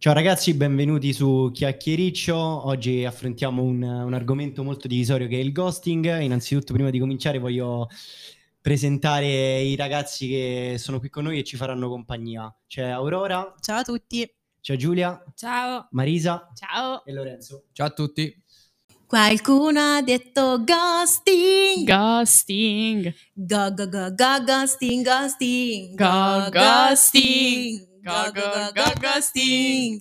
Ciao ragazzi, benvenuti su Chiacchiericcio. Oggi affrontiamo un, un, argomento molto divisorio che è il ghosting. Innanzitutto, prima di cominciare, voglio presentare i ragazzi che sono qui con noi e ci faranno compagnia. C'è Aurora. Ciao a tutti. C'è Giulia. Ciao. Marisa. Ciao. E Lorenzo. Ciao a tutti. Qualcuno ha detto ghosting. Ghosting. Go go go go ghosting ghosting. Go ghosting. Go go go go ghosting.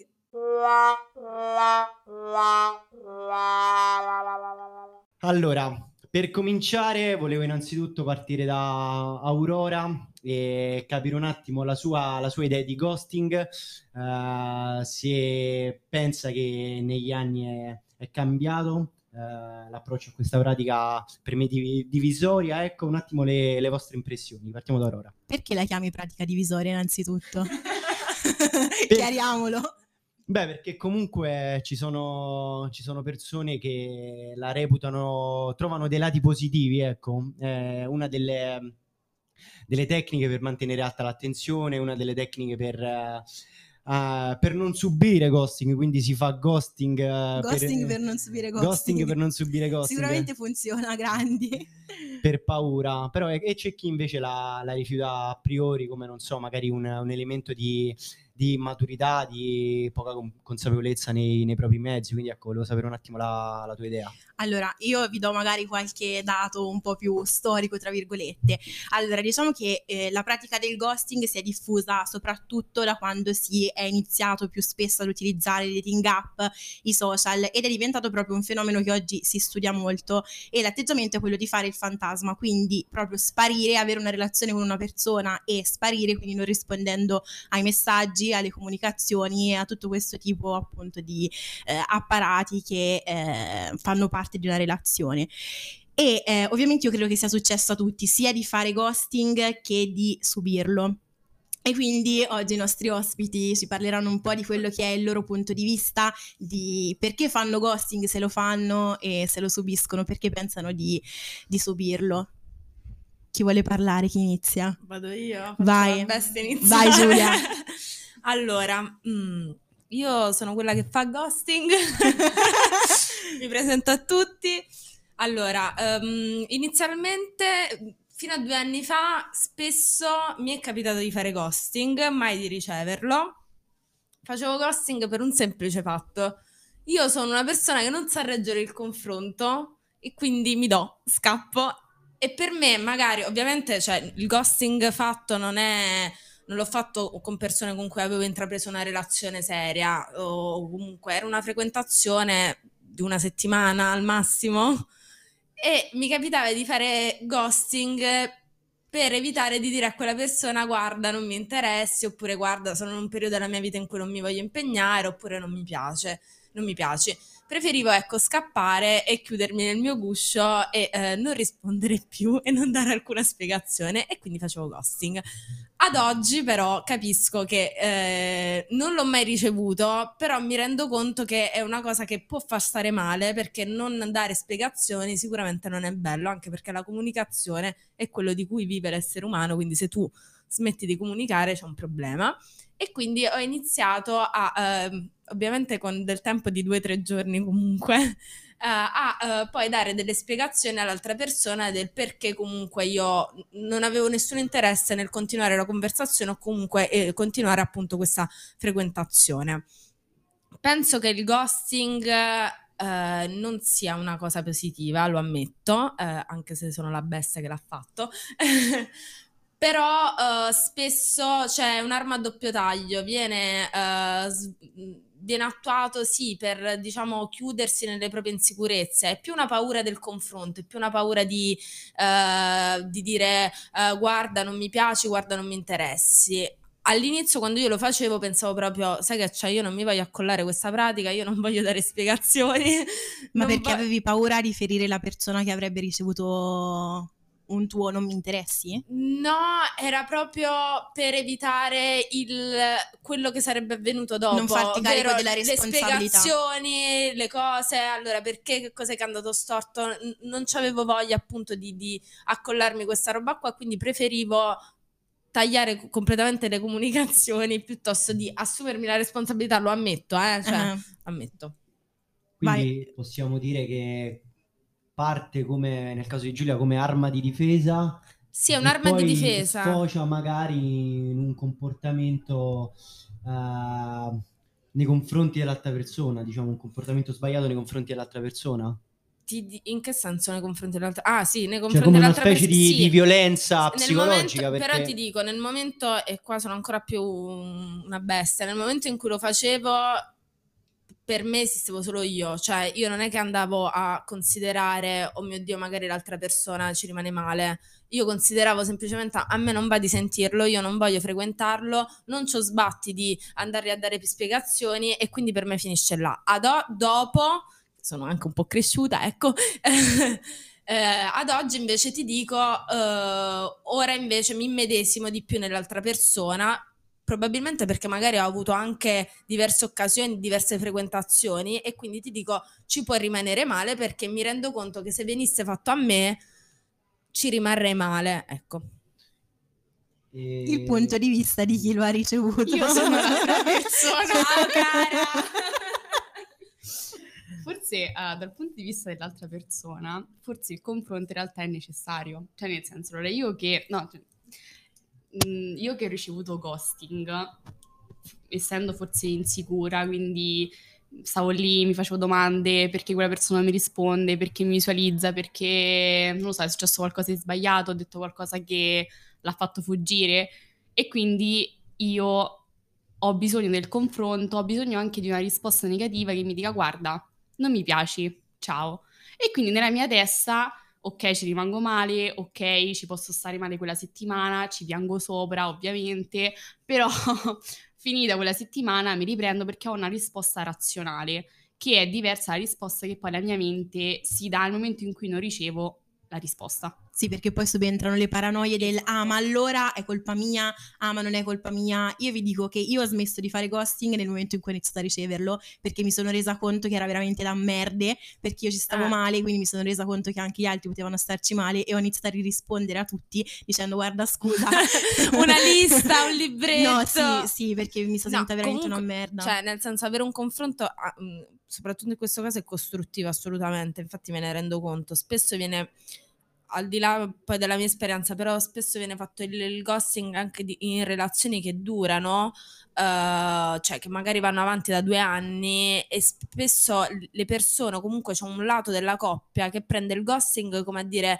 Allora, per cominciare volevo innanzitutto partire da Aurora e capire un attimo la sua, la sua idea di ghosting, uh, se pensa che negli anni è, è cambiato uh, l'approccio a questa pratica per me div- divisoria, ecco un attimo le, le, vostre impressioni, partiamo da Aurora. Perché la chiami pratica divisoria innanzitutto? Chiariamolo. Beh, perché comunque ci sono, ci sono, persone che la reputano, trovano dei lati positivi, ecco. Eh, una delle, delle, tecniche per mantenere alta l'attenzione, una delle tecniche per, uh, per non subire ghosting, quindi si fa ghosting, uh, ghosting per, per, non subire ghosting. ghosting per non subire ghosting. Sicuramente funziona, grandi. per paura, però e c'è chi invece la, la, rifiuta a priori come, non so, magari un, un elemento di di maturità, di poca consapevolezza nei, nei, propri mezzi. Quindi ecco, volevo sapere un attimo la, la, tua idea. Allora, io vi do magari qualche dato un po' più storico, tra virgolette. Allora, diciamo che eh, la pratica del ghosting si è diffusa soprattutto da quando si è iniziato più spesso ad utilizzare le dating app, i social, ed è diventato proprio un fenomeno che oggi si studia molto. E l'atteggiamento è quello di fare il fantasma, quindi proprio sparire, avere una relazione con una persona e sparire, quindi non rispondendo ai messaggi alle comunicazioni e a tutto questo tipo appunto di eh, apparati che eh, fanno parte di una relazione. E eh, ovviamente io credo che sia successo a tutti, sia di fare ghosting che di subirlo. E quindi oggi i nostri ospiti ci parleranno un po' di quello che è il loro punto di vista, di perché fanno ghosting se lo fanno e se lo subiscono, perché pensano di, di subirlo. Chi vuole parlare? Chi inizia? Vado io. Vai. Vai Giulia. Allora, mm, io sono quella che fa ghosting, mi presento a tutti. Allora, um, inizialmente, fino a due anni fa, spesso mi è capitato di fare ghosting, mai di riceverlo. Facevo ghosting per un semplice fatto. Io sono una persona che non sa reggere il confronto e quindi mi do, scappo. E per me, magari, ovviamente, cioè, il ghosting fatto non è non l'ho fatto con persone con cui avevo intrapreso una relazione seria o comunque era una frequentazione di una settimana al massimo e mi capitava di fare ghosting per evitare di dire a quella persona guarda non mi interessi oppure guarda sono in un periodo della mia vita in cui non mi voglio impegnare oppure non mi piace, non mi piace preferivo ecco scappare e chiudermi nel mio guscio e eh, non rispondere più e non dare alcuna spiegazione e quindi facevo ghosting. Ad oggi però capisco che eh, non l'ho mai ricevuto, però mi rendo conto che è una cosa che può far stare male perché non dare spiegazioni sicuramente non è bello, anche perché la comunicazione è quello di cui vive l'essere umano, quindi se tu smetti di comunicare c'è un problema. E quindi ho iniziato a, eh, ovviamente con del tempo di due o tre giorni comunque, eh, a eh, poi dare delle spiegazioni all'altra persona del perché comunque io non avevo nessun interesse nel continuare la conversazione o comunque eh, continuare appunto questa frequentazione. Penso che il ghosting Uh, non sia una cosa positiva, lo ammetto, uh, anche se sono la bestia che l'ha fatto. però uh, spesso c'è un'arma a doppio taglio, viene, uh, viene, attuato sì per diciamo chiudersi nelle proprie insicurezze, è più una paura del confronto, è più una paura di, uh, di dire guarda non mi piaci, guarda non mi interessi. All'inizio quando io lo facevo pensavo proprio, sai che c'è, io non mi voglio accollare questa pratica, io non voglio dare spiegazioni. Ma perché vo- avevi paura di ferire la persona che avrebbe ricevuto un tuo non mi interessi? No, era proprio per evitare il, quello che sarebbe avvenuto dopo. Non farti carico della responsabilità. Le spiegazioni, le cose, allora perché, che cosa è andato storto, non avevo voglia appunto di, di accollarmi questa roba qua, quindi preferivo tagliare completamente le comunicazioni piuttosto di assumermi la responsabilità, lo ammetto, eh, cioè, Eh, ammetto. Quindi possiamo dire che parte come nel caso di Giulia come arma di difesa Sì, è un'arma di difesa. sfocia magari in un comportamento eh, nei confronti dell'altra persona, diciamo un comportamento sbagliato nei confronti dell'altra persona. In che senso nei confronti dell'altra? Ah, sì, nei Cioè confronti una dell'altra specie persona. di, sì. di violenza psicologica momento- perché Però ti dico, nel momento, e qua sono ancora più un- una bestia, nel momento in cui lo facevo, per me esistevo solo io, cioè io non è che andavo a considerare, oh mio Dio, magari l'altra persona ci rimane male. Io consideravo semplicemente a me non va di sentirlo, io non voglio frequentarlo, non c'ho sbatti di andare a dare più spiegazioni e quindi per me finisce là. Ad o- dopo, sono anche un po' cresciuta, ecco, eh, ad oggi invece ti dico, eh, ora invece mi immedesimo di più nell'altra persona, probabilmente perché magari ho avuto anche diverse occasioni, diverse frequentazioni e quindi ti dico ci può rimanere male perché mi rendo conto che se venisse fatto a me ci rimarrei male, ecco. eh, Il punto di vista di chi lo ha ricevuto. Io sono l'altra persona. Forse eh, dal punto di vista dell'altra persona, forse il confronto in realtà è necessario. Cioè, nel senso, allora io che... No, cioè, mm, io che ho ricevuto ghosting, essendo forse insicura, quindi stavo lì, mi facevo domande perché quella persona mi risponde, perché mi visualizza, perché, non lo so, è successo qualcosa di sbagliato, ho detto qualcosa che l'ha fatto fuggire e quindi io ho bisogno del confronto, ho bisogno anche di una risposta negativa che mi dica guarda, non mi piaci, ciao. E quindi nella mia testa, ok, ci rimango male, ok, ci posso stare male quella settimana, ci piango sopra, ovviamente, però finita quella settimana mi riprendo perché ho una risposta razionale, che è diversa dalla risposta che poi la mia mente si dà nel momento in cui non ricevo la risposta. Sì, perché poi subentrano le paranoie del ah, ma allora è colpa mia, ah, ma non è colpa mia. Io vi dico che io ho smesso di fare ghosting nel momento in cui ho iniziato a riceverlo, perché mi sono resa conto che era veramente da merde, perché io ci stavo Eh. male, quindi mi sono resa conto che anche gli altri potevano starci male e ho iniziato a rispondere a tutti dicendo guarda scusa. Una lista, un libretto. No, sì, sì, perché mi sono No, sentita veramente comunque, una merda. Cioè, nel senso, avere un confronto, ah, mh, soprattutto in questo caso, è costruttivo assolutamente. Infatti, me ne rendo conto. Spesso viene, al di là poi della mia esperienza, però spesso viene fatto il, il ghosting anche di- in relazioni che durano, eh, cioè che magari vanno avanti da due anni e spesso le persone, comunque c'è un lato della coppia che prende il ghosting come a dire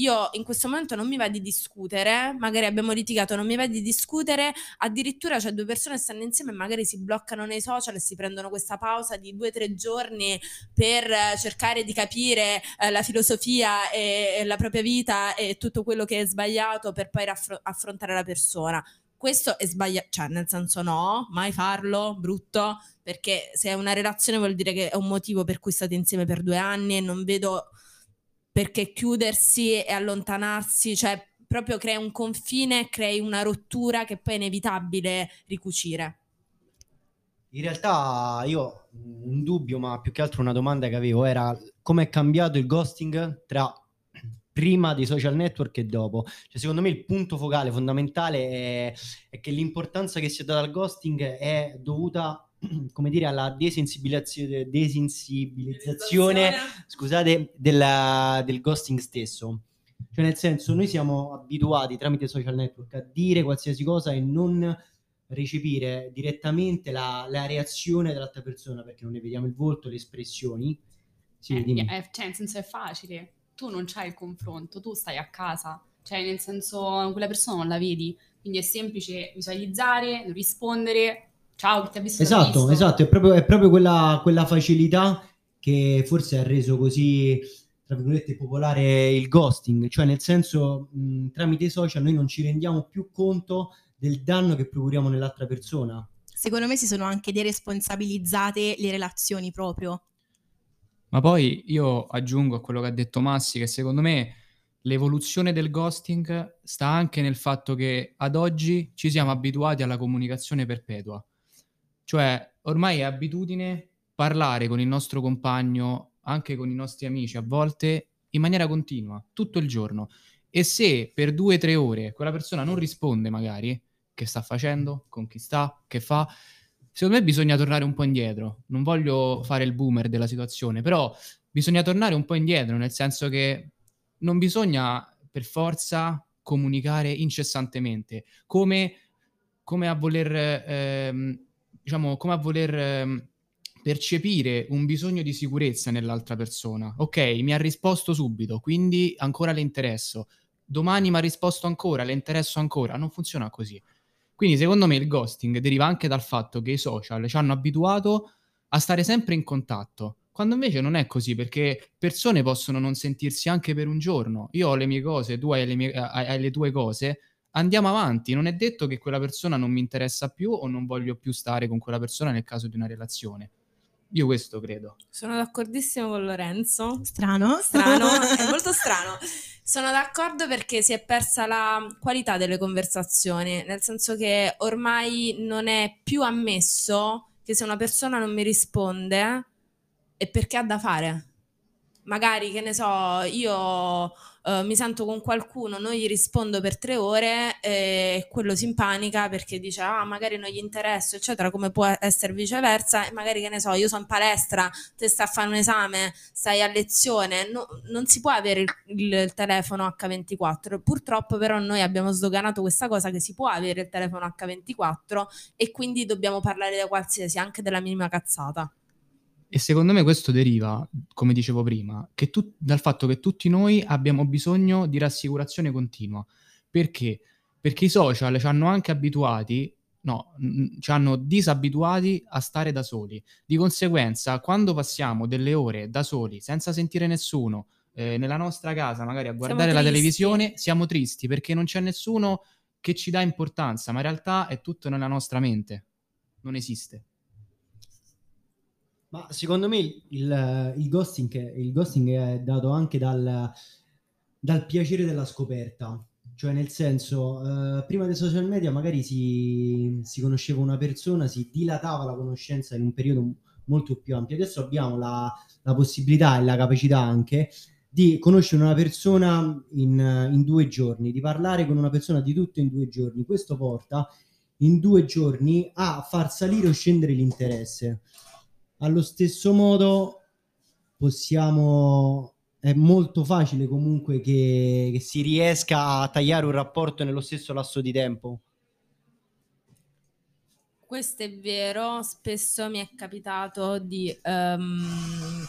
io in questo momento non mi va di discutere, magari abbiamo litigato, non mi va di discutere, addirittura c'è due persone che stanno insieme e magari si bloccano nei social e si prendono questa pausa di due o tre giorni per eh, cercare di capire eh, la filosofia e, e la propria vita e tutto quello che è sbagliato per poi raffro- affrontare la persona. Questo è sbagliato, cioè nel senso no, mai farlo, brutto, perché se è una relazione vuol dire che è un motivo per cui state insieme per due anni e non vedo perché chiudersi e allontanarsi, cioè proprio crei un confine, crei una rottura che poi è inevitabile ricucire. In realtà io un dubbio, ma più che altro una domanda che avevo era come è cambiato il ghosting tra prima dei social network e dopo. Cioè, secondo me il punto focale fondamentale è, è che l'importanza che si è data al ghosting è dovuta, come dire, alla desensibilizzazione, desensibilizzazione scusate, della- del ghosting stesso. Cioè, nel senso, noi siamo abituati tramite social network a dire qualsiasi cosa e non recepire direttamente la, la reazione dell'altra persona perché non ne vediamo il volto, le espressioni. Sì, Eh, eh, cioè, nel senso è facile. Tu non c'hai il confronto, tu stai a casa. Cioè, nel senso, quella persona non la vedi. Quindi è semplice visualizzare, rispondere. Ciao, chi ti ha visto? Esatto, visto. esatto, è proprio, è proprio quella, quella facilità che forse ha reso così, tra virgolette, popolare il ghosting, cioè nel senso, mh, tramite i social noi non ci rendiamo più conto del danno che procuriamo nell'altra persona. Secondo me si sono anche deresponsabilizzate le relazioni proprio. Ma poi io aggiungo a quello che ha detto Massi che secondo me l'evoluzione del ghosting sta anche nel fatto che ad oggi ci siamo abituati alla comunicazione perpetua. Cioè, ormai è abitudine parlare con il nostro compagno, anche con i nostri amici, a volte in maniera continua, tutto il giorno. E se per due o tre ore quella persona non risponde magari, che sta facendo, con chi sta, che fa, secondo me bisogna tornare un po' indietro. Non voglio fare il boomer della situazione, però bisogna tornare un po' indietro, nel senso che non bisogna per forza comunicare incessantemente, come, come a voler, ehm, diciamo, come a voler ehm, percepire un bisogno di sicurezza nell'altra persona. Ok, mi ha risposto subito, quindi ancora le interesso. Domani mi ha risposto ancora, le interesso ancora. Non funziona così. Quindi secondo me il ghosting deriva anche dal fatto che i social ci hanno abituato a stare sempre in contatto, quando invece non è così, perché persone possono non sentirsi anche per un giorno. Io ho le mie cose, tu hai le, mie, hai le tue cose, andiamo avanti. Non è detto che quella persona non mi interessa più o non voglio più stare con quella persona nel caso di una relazione. Io questo credo. Sono d'accordissimo con Lorenzo. Strano. Strano, è molto strano. Sono d'accordo perché si è persa la qualità delle conversazioni, nel senso che ormai non è più ammesso che se una persona non mi risponde è perché ha da fare. Magari, che ne so, io uh, mi sento con qualcuno, non gli rispondo per tre ore e quello si impanica perché dice ah magari non gli interesso eccetera come può essere viceversa. E magari che ne so io sono in palestra te stai a fare un esame stai a lezione no, non si può avere il, il, telefono H24 purtroppo però noi abbiamo sdoganato questa cosa che si può avere il telefono H24 e quindi dobbiamo parlare da qualsiasi anche della minima cazzata e secondo me questo deriva, come dicevo prima, tu, dal fatto che tutti noi abbiamo bisogno di rassicurazione continua. Perché? Perché i social ci hanno anche abituati, no, ci hanno disabituati a stare da soli. Di conseguenza, quando passiamo delle ore da soli, senza sentire nessuno, eh, nella nostra casa, magari a guardare la televisione, siamo tristi perché non c'è nessuno che ci dà importanza, ma in realtà è tutto nella nostra mente. Non esiste. Ma secondo me il, il, ghosting, il ghosting, è dato anche dal, dal, piacere della scoperta. Cioè, nel senso, eh, prima dei social media magari si, si, conosceva una persona, si dilatava la conoscenza in un periodo molto più ampio. Adesso abbiamo la, la possibilità e la capacità anche di conoscere una persona in, in due giorni, di parlare con una persona di tutto in due giorni. Questo porta in due giorni a far salire o scendere l'interesse. Allo stesso modo possiamo è molto facile comunque che, che, si riesca a tagliare un rapporto nello stesso lasso di tempo. Questo è vero, spesso mi è capitato di um,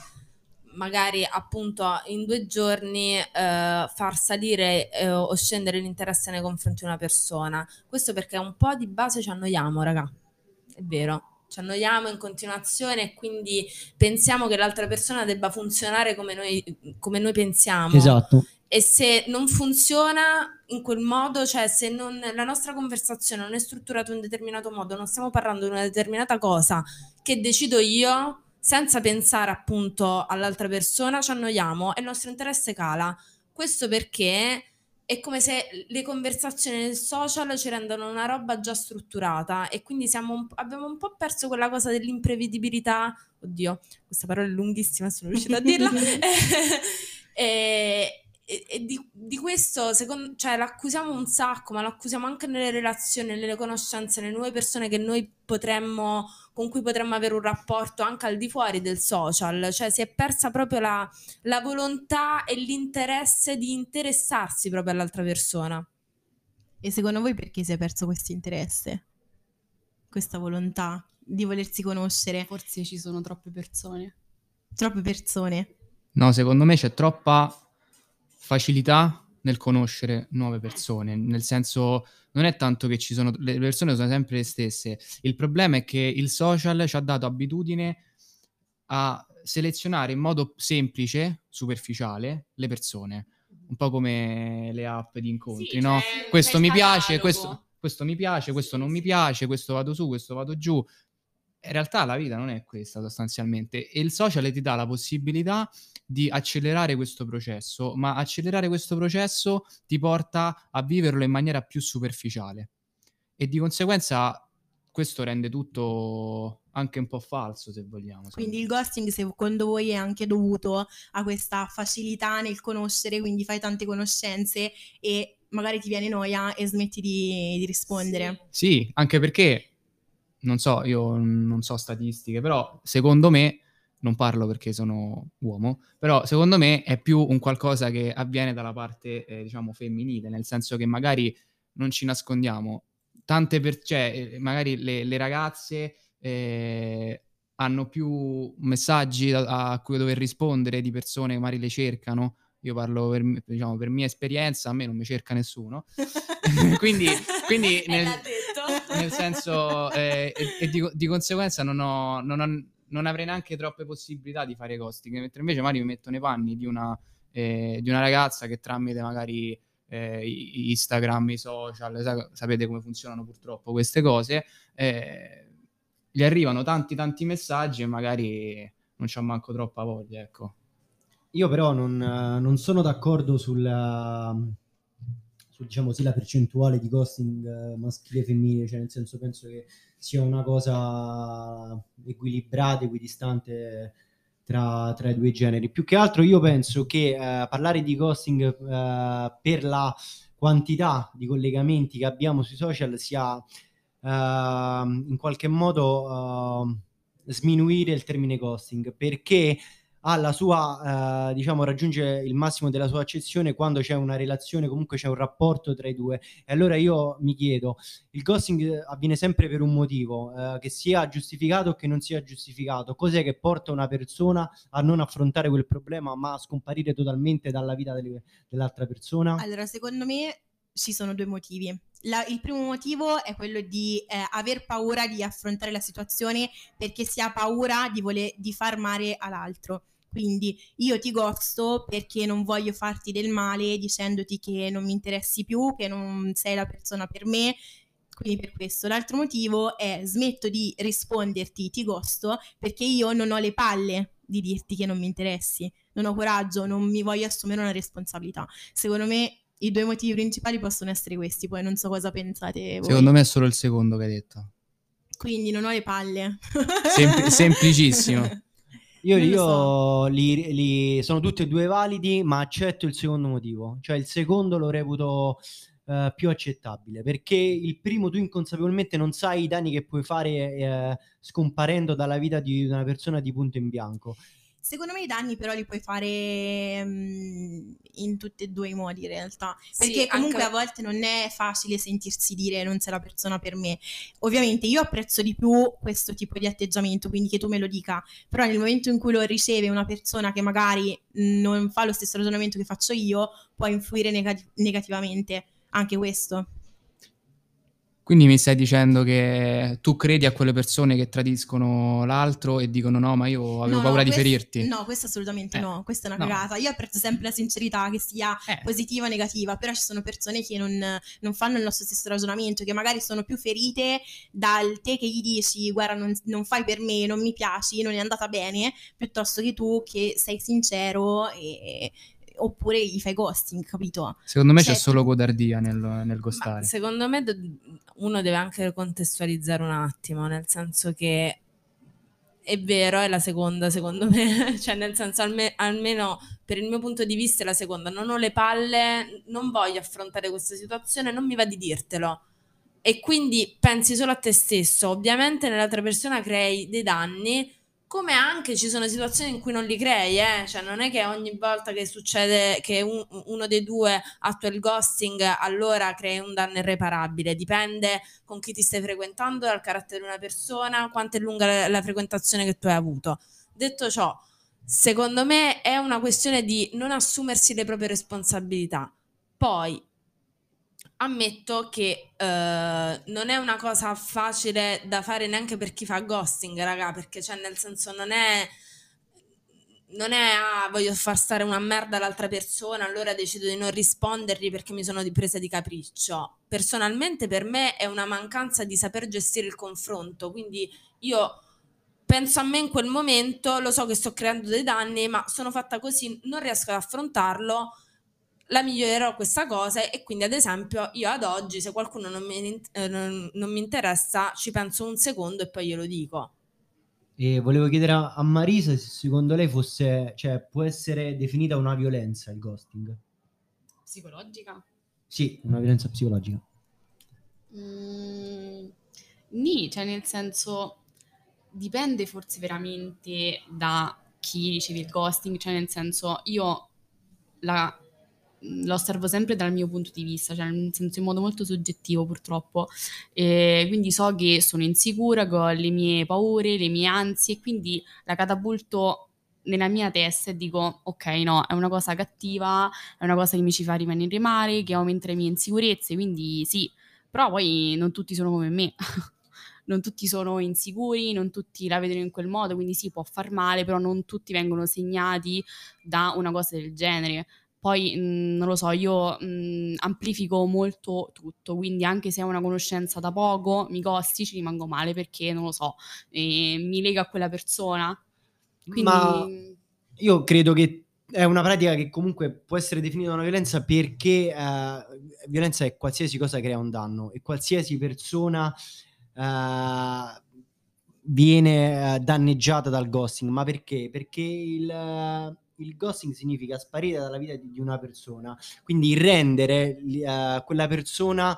magari appunto in due giorni uh, far salire uh, o scendere l'interesse nei confronti di una persona. Questo perché un po' di base ci annoiamo, raga. È vero ci annoiamo in continuazione e quindi pensiamo che l'altra persona debba funzionare come noi, come noi pensiamo. Esatto. E se non funziona in quel modo, cioè se non, la nostra conversazione non è strutturata in un determinato modo, non stiamo parlando di una determinata cosa che decido io, senza pensare appunto all'altra persona, ci annoiamo e il nostro interesse cala. Questo perché è come se le conversazioni nel social ci rendono una roba già strutturata e quindi un abbiamo un po' perso quella cosa dell'imprevedibilità. Oddio, questa parola è lunghissima, sono riuscita a dirla. e, e, e di, di, questo secondo, cioè, l'accusiamo un sacco, ma lo accusiamo anche nelle relazioni, nelle conoscenze, nelle nuove persone che noi potremmo, con cui potremmo avere un rapporto anche al di fuori del social. Cioè si è persa proprio la, la volontà e l'interesse di interessarsi proprio all'altra persona. E secondo voi perché si è perso questo interesse? Questa volontà di volersi conoscere? Forse ci sono troppe persone. Troppe persone? No, secondo me c'è troppa facilità nel conoscere nuove persone, nel senso non è tanto che ci sono le persone sono sempre le stesse, il problema è che il social ci ha dato abitudine a selezionare in modo semplice, superficiale le persone, un po' come le app di incontri, sì, no? Cioè, questo mi piace, questo, questo mi piace, questo non mi piace, questo vado su, questo vado giù. In realtà la vita non è questa sostanzialmente e il social ti dà la possibilità di accelerare questo processo, ma accelerare questo processo ti porta a viverlo in maniera più superficiale e di conseguenza questo rende tutto anche un po' falso, se vogliamo. Quindi il ghosting secondo voi è anche dovuto a questa facilità nel conoscere, quindi fai tante conoscenze e magari ti viene noia e smetti di, di rispondere. Sì. sì, anche perché, non so, io non so statistiche, però secondo me, non parlo perché sono uomo, però secondo me è più un qualcosa che avviene dalla parte, eh, diciamo, femminile, nel senso che magari non ci nascondiamo, tante per, cioè, magari le, le ragazze eh, hanno più messaggi a, a, cui dover rispondere di persone che magari le cercano. Io parlo per, diciamo, per mia esperienza, a me non mi cerca nessuno. quindi, quindi nel, nel, senso, eh, e, e di, di, conseguenza non, ho, non, ho, non, avrei neanche troppe possibilità di fare ghosting, mentre invece magari mi metto nei panni di una, eh, di una ragazza che tramite magari eh, Instagram, i social, sa- sapete come funzionano purtroppo queste cose, eh, gli arrivano tanti tanti messaggi e magari non c'ho manco troppa voglia, ecco. Io però non, non sono d'accordo sulla, su, diciamo, sì, la percentuale di ghosting eh, maschile e femminile, cioè nel senso penso che sia una cosa equilibrata, equidistante tra, tra, i due generi. Più che altro io penso che eh, parlare di ghosting eh, per la quantità di collegamenti che abbiamo sui social sia eh, in qualche modo eh, sminuire il termine ghosting perché la sua, eh, diciamo, raggiunge il massimo della sua accezione quando c'è una relazione, comunque c'è un rapporto tra i due. E allora io mi chiedo, il ghosting avviene sempre per un motivo, eh, che sia giustificato o che non sia giustificato. Cos'è che porta una persona a non affrontare quel problema, ma a scomparire totalmente dalla vita delle, dell'altra persona? Allora, secondo me ci sono due motivi. La, il primo motivo è quello di eh, aver paura di affrontare la situazione perché si ha paura di, voler, di far male all'altro. Quindi io ti gosto perché non voglio farti del male dicendoti che non mi interessi più, che non sei la persona per me. Quindi per questo. L'altro motivo è smetto di risponderti ti gosto perché io non ho le palle di dirti che non mi interessi, non ho coraggio, non mi voglio assumere una responsabilità. Secondo me i due motivi principali possono essere questi, poi non so cosa pensate voi. Secondo me è solo il secondo che hai detto. Quindi non ho le palle. Sempl- semplicissimo. Io, io so. li, li, sono tutti e due validi, ma accetto il secondo motivo. Cioè il secondo lo reputo uh, più accettabile, perché il primo tu inconsapevolmente non sai i danni che puoi fare eh, scomparendo dalla vita di una persona di punto in bianco. Secondo me i danni però li puoi fare um, in tutti e due i modi in realtà, perché sì, comunque anche... a volte non è facile sentirsi dire non sei la persona per me. Ovviamente io apprezzo di più questo tipo di atteggiamento, quindi che tu me lo dica, però nel momento in cui lo riceve una persona che magari non fa lo stesso ragionamento che faccio io, può influire negati- negativamente anche questo. Quindi mi stai dicendo che tu credi a quelle persone che tradiscono l'altro e dicono no, ma io avevo no, paura no, di ferirti? No, questo assolutamente eh. no, questa è una no. cagata. Io apprezzo sempre la sincerità, che sia eh. positiva o negativa, però ci sono persone che non, non, fanno il nostro stesso ragionamento, che magari sono più ferite dal te che gli dici guarda non, non fai per me, non mi piaci, non è andata bene, piuttosto che tu che sei sincero e oppure gli fai ghosting, capito? Secondo me cioè, c'è solo godardia nel, nel ghostare. Secondo me uno deve anche contestualizzare un attimo, nel senso che è vero, è la seconda secondo me, cioè nel senso alme- almeno per il mio punto di vista è la seconda, non ho le palle, non voglio affrontare questa situazione, non mi va di dirtelo e quindi pensi solo a te stesso, ovviamente nell'altra persona crei dei danni come anche ci sono situazioni in cui non li crei, eh? cioè non è che ogni volta che succede che un, uno dei due attua il ghosting allora crei un danno irreparabile, dipende con chi ti stai frequentando, dal carattere di una persona, quanto è lunga la, la frequentazione che tu hai avuto. Detto ciò, secondo me è una questione di non assumersi le proprie responsabilità. Poi ammetto che uh, non è una cosa facile da fare neanche per chi fa ghosting, raga, perché cioè nel senso non è non è ah, voglio far stare una merda all'altra persona, allora decido di non rispondergli perché mi sono presa di capriccio. Personalmente per me è una mancanza di saper gestire il confronto, quindi io penso a me in quel momento, lo so che sto creando dei danni, ma sono fatta così, non riesco ad affrontarlo la migliorerò questa cosa e quindi ad esempio io ad oggi se qualcuno non mi, eh, non, non mi interessa ci penso un secondo e poi glielo dico. E volevo chiedere a, a Marisa se secondo lei fosse, cioè, può essere definita una violenza il ghosting. Psicologica? Sì, una violenza psicologica. Mm, nì, cioè nel senso dipende forse veramente da chi riceve il ghosting, cioè nel senso io la, la osservo sempre dal mio punto di vista, cioè nel senso in modo molto soggettivo purtroppo, e quindi so che sono insicura, che ho le mie paure, le mie ansie, e quindi la catapulto nella mia testa e dico ok no, è una cosa cattiva, è una cosa che mi ci fa rimanere male, che aumenta le mie insicurezze, quindi sì, però poi non tutti sono come me. non tutti sono insicuri, non tutti la vedono in quel modo, quindi sì, può far male, però non tutti vengono segnati da una cosa del genere. Poi mh, non lo so, io mh, amplifico molto tutto, quindi anche se è una conoscenza da poco, mi costi, ci rimango male perché non lo so, eh, mi lega a quella persona. Quindi... Ma io credo che è una pratica che comunque può essere definita una violenza perché eh, violenza è qualsiasi cosa crea un danno e qualsiasi persona eh, viene eh, danneggiata dal ghosting. Ma perché? Perché il, il ghosting significa sparire dalla vita di, di una persona, quindi rendere uh, quella persona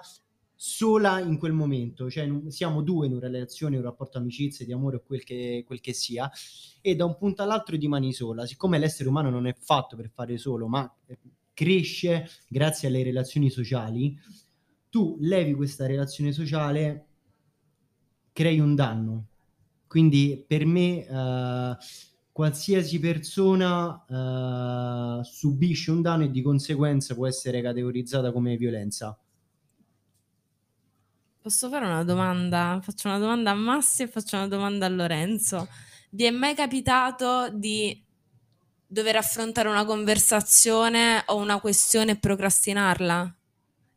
sola in quel momento, cioè siamo due in una relazione, un rapporto amicizia, di amore o quel che, quel che sia, e da un punto all'altro rimani sola. Siccome l'essere umano non è fatto per fare solo, ma eh, cresce grazie alle relazioni sociali, tu levi questa relazione sociale, crei un danno. Quindi per me uh, qualsiasi persona uh, subisce un danno e di conseguenza può essere categorizzata come violenza. Posso fare una domanda? Faccio una domanda a Massi e faccio una domanda a Lorenzo. Vi è mai capitato di dover affrontare una conversazione o una questione e procrastinarla?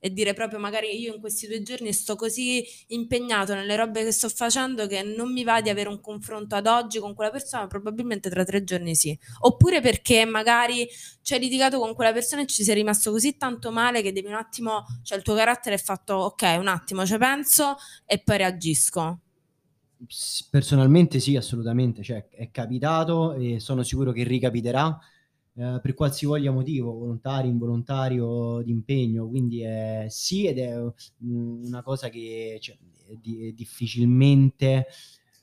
E dire proprio magari io in questi due giorni sto così impegnato nelle robe che sto facendo che non mi va di avere un confronto ad oggi con quella persona, probabilmente tra tre giorni sì. Oppure perché magari ci hai litigato con quella persona e ci sei rimasto così tanto male che devi un attimo, cioè il tuo carattere è fatto ok, un attimo ci penso e poi reagisco. Personalmente sì, assolutamente, cioè, è capitato e sono sicuro che ricapiterà eh, per qualsivoglia motivo, volontario, involontario, di impegno, quindi è sì ed è una cosa che cioè, di, difficilmente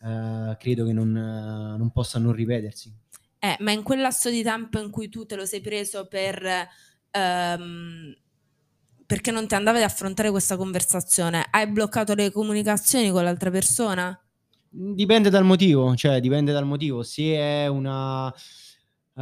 eh, credo che non, non, possa non ripetersi. Eh, ma in quel lasso di tempo in cui tu te lo sei preso per... Um, perché non ti andavi ad affrontare questa conversazione? Hai bloccato le comunicazioni con l'altra persona? Dipende dal motivo, cioè dipende dal motivo. Se è una uh,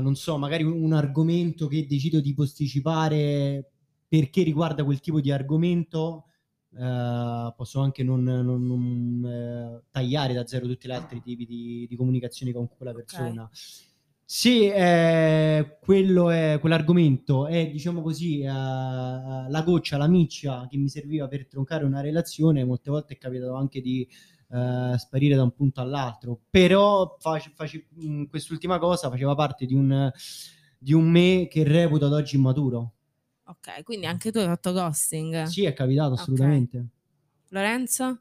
non so, magari un, un, argomento che decido di posticipare perché riguarda quel tipo di argomento, uh, posso anche non, non, non uh, tagliare da zero tutti gli altri tipi di, di comunicazione con quella persona. Okay. Se eh, quello è, quell'argomento è, diciamo così, uh, la goccia, la miccia che mi serviva per troncare una relazione, molte volte è capitato anche di eh, sparire da un punto all'altro. Però face, face, quest'ultima cosa faceva parte di un, di un me che reputo ad oggi immaturo. Ok, quindi anche tu hai fatto ghosting? Sì, è capitato assolutamente. Okay. Lorenzo?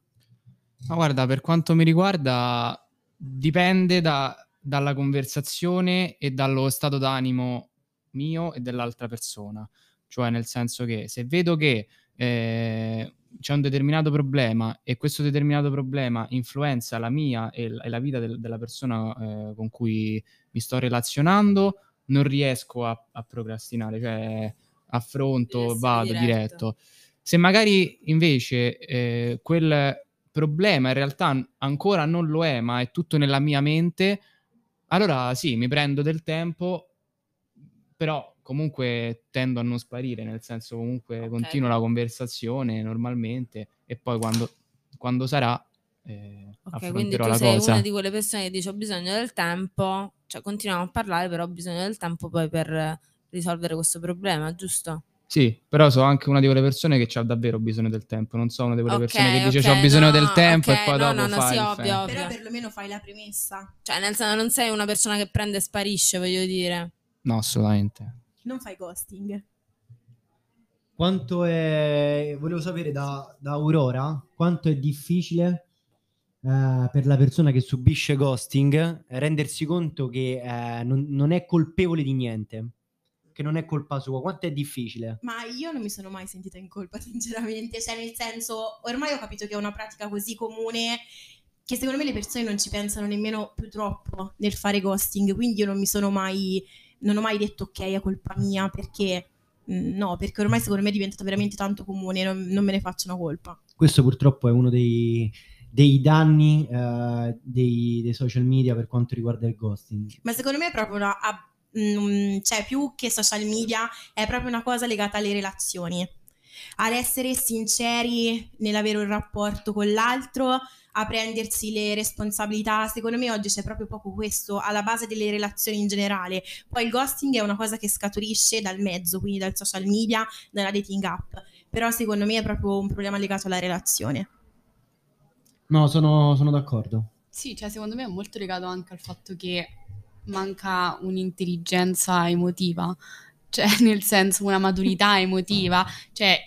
Ma guarda, per quanto mi riguarda, dipende da, dalla conversazione e dallo stato d'animo mio e dell'altra persona. Cioè, nel senso che se vedo che eh, c'è un determinato problema e questo determinato problema influenza la mia e la, e la vita del, della persona eh, con cui mi sto relazionando, non riesco a, a procrastinare, cioè affronto, vado diretto. diretto. Se magari invece eh, quel problema in realtà ancora non lo è, ma è tutto nella mia mente, allora sì, mi prendo del tempo, però comunque tendo a non sparire, nel senso comunque okay. continuo la conversazione normalmente e poi quando, quando sarà eh, ok, quindi tu sei cosa. una di quelle persone che dice ho bisogno del tempo, cioè continuiamo a parlare, però ho bisogno del tempo poi per risolvere questo problema, giusto? Sì, però sono anche una di quelle persone che ha davvero bisogno del tempo, non so una di quelle okay, persone che dice okay, ho bisogno no, del tempo okay, e poi no, dopo no, no, sì, ovvio, ovvio. Però perlomeno fai la premessa. Cioè, nel senso non sei una persona che prende e sparisce, voglio dire. No, assolutamente. Non fai ghosting. Quanto è, volevo sapere da, da Aurora, quanto è difficile eh, per la persona che subisce ghosting rendersi conto che eh, non, non è colpevole di niente, che non è colpa sua. Quanto è difficile? Ma io non mi sono mai sentita in colpa, sinceramente. Cioè, nel senso, ormai ho capito che è una pratica così comune che secondo me le persone non ci pensano nemmeno più troppo nel fare ghosting. Quindi io non mi sono mai, non ho mai detto ok, è colpa mia, perché mm, no, perché ormai secondo me è diventato veramente tanto comune, non, non me ne faccio una colpa. Questo purtroppo è uno dei, dei danni eh, dei, dei social media per quanto riguarda il ghosting. Ma secondo me è proprio una, a- mm, cioè più che social media, è proprio una cosa legata alle relazioni. Ad essere sinceri nell'avere un rapporto con l'altro, a prendersi le responsabilità. Secondo me oggi c'è proprio poco questo alla base delle relazioni in generale. Poi il ghosting è una cosa che scaturisce dal mezzo, quindi dal social media, dalla dating app. Però secondo me è proprio un problema legato alla relazione. No, sono, sono d'accordo. Sì, cioè secondo me è molto legato anche al fatto che manca un'intelligenza emotiva, cioè nel senso una maturità emotiva, cioè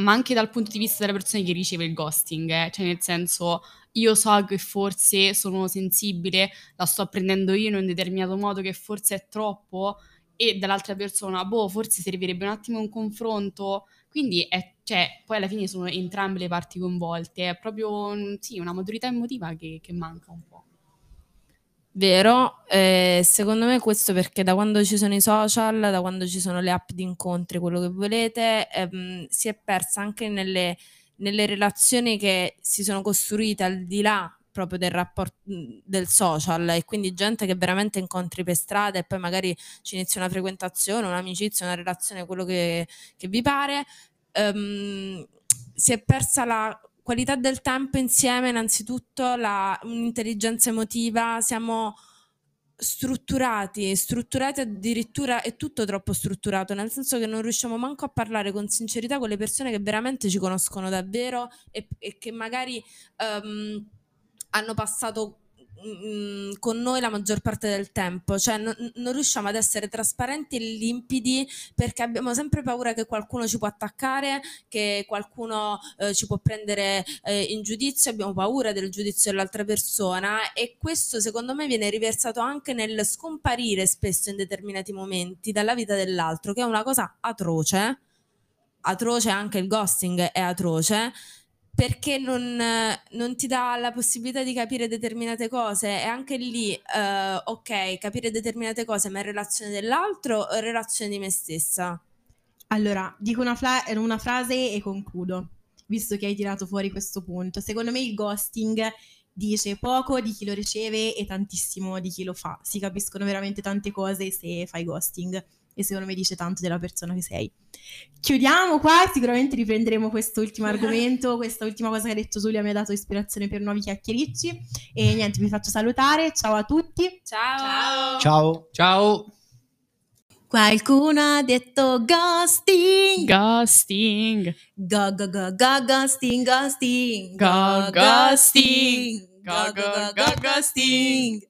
ma anche dal punto di vista della persona che riceve il ghosting, eh, cioè nel senso io so che forse sono sensibile, la sto prendendo io in un determinato modo che forse è troppo e dall'altra persona, boh, forse servirebbe un attimo un confronto, quindi è, cioè, poi alla fine sono entrambe le parti coinvolte, è proprio sì, una maturità emotiva che, che manca un po'. Vero, eh, secondo me questo perché da quando ci sono i social, da quando ci sono le app di incontri, quello che volete, ehm, si è persa anche nelle, nelle relazioni che si sono costruite al di là proprio del rapporto del social e quindi gente che veramente incontri per strada e poi magari ci inizia una frequentazione, un'amicizia, una relazione, quello che, che vi pare. Ehm, si è persa la qualità del tempo insieme, innanzitutto la, un'intelligenza emotiva, siamo strutturati, strutturati addirittura è tutto troppo strutturato, nel senso che non riusciamo manco a parlare con sincerità con le persone che veramente ci conoscono davvero e, e che magari um, hanno passato mm, con noi la maggior parte del tempo, cioè non, non, riusciamo ad essere trasparenti e limpidi perché abbiamo sempre paura che qualcuno ci può attaccare, che qualcuno eh, ci può prendere eh, in giudizio, abbiamo paura del giudizio dell'altra persona e questo secondo me viene riversato anche nel scomparire spesso in determinati momenti dalla vita dell'altro, che è una cosa atroce, atroce anche il ghosting è atroce perché non, non, ti dà la possibilità di capire determinate cose e anche lì, uh, ok, capire determinate cose, ma in relazione dell'altro o in relazione di me stessa? Allora, dico una, fla- una frase e concludo, visto che hai tirato fuori questo punto. Secondo me il ghosting dice poco di chi lo riceve e tantissimo di chi lo fa. Si capiscono veramente tante cose se fai ghosting e secondo me dice tanto della persona che sei. Chiudiamo qua, sicuramente riprenderemo quest'ultimo argomento, questa ultima cosa che ha detto Giulia mi ha dato ispirazione per nuovi chiacchiericci e niente, vi faccio salutare, ciao a tutti. Ciao. Ciao. Ciao. Qualcuno ha detto ghosting. Ghosting. Go go go go ghosting ghosting. Go ghosting. Go go go go ghosting.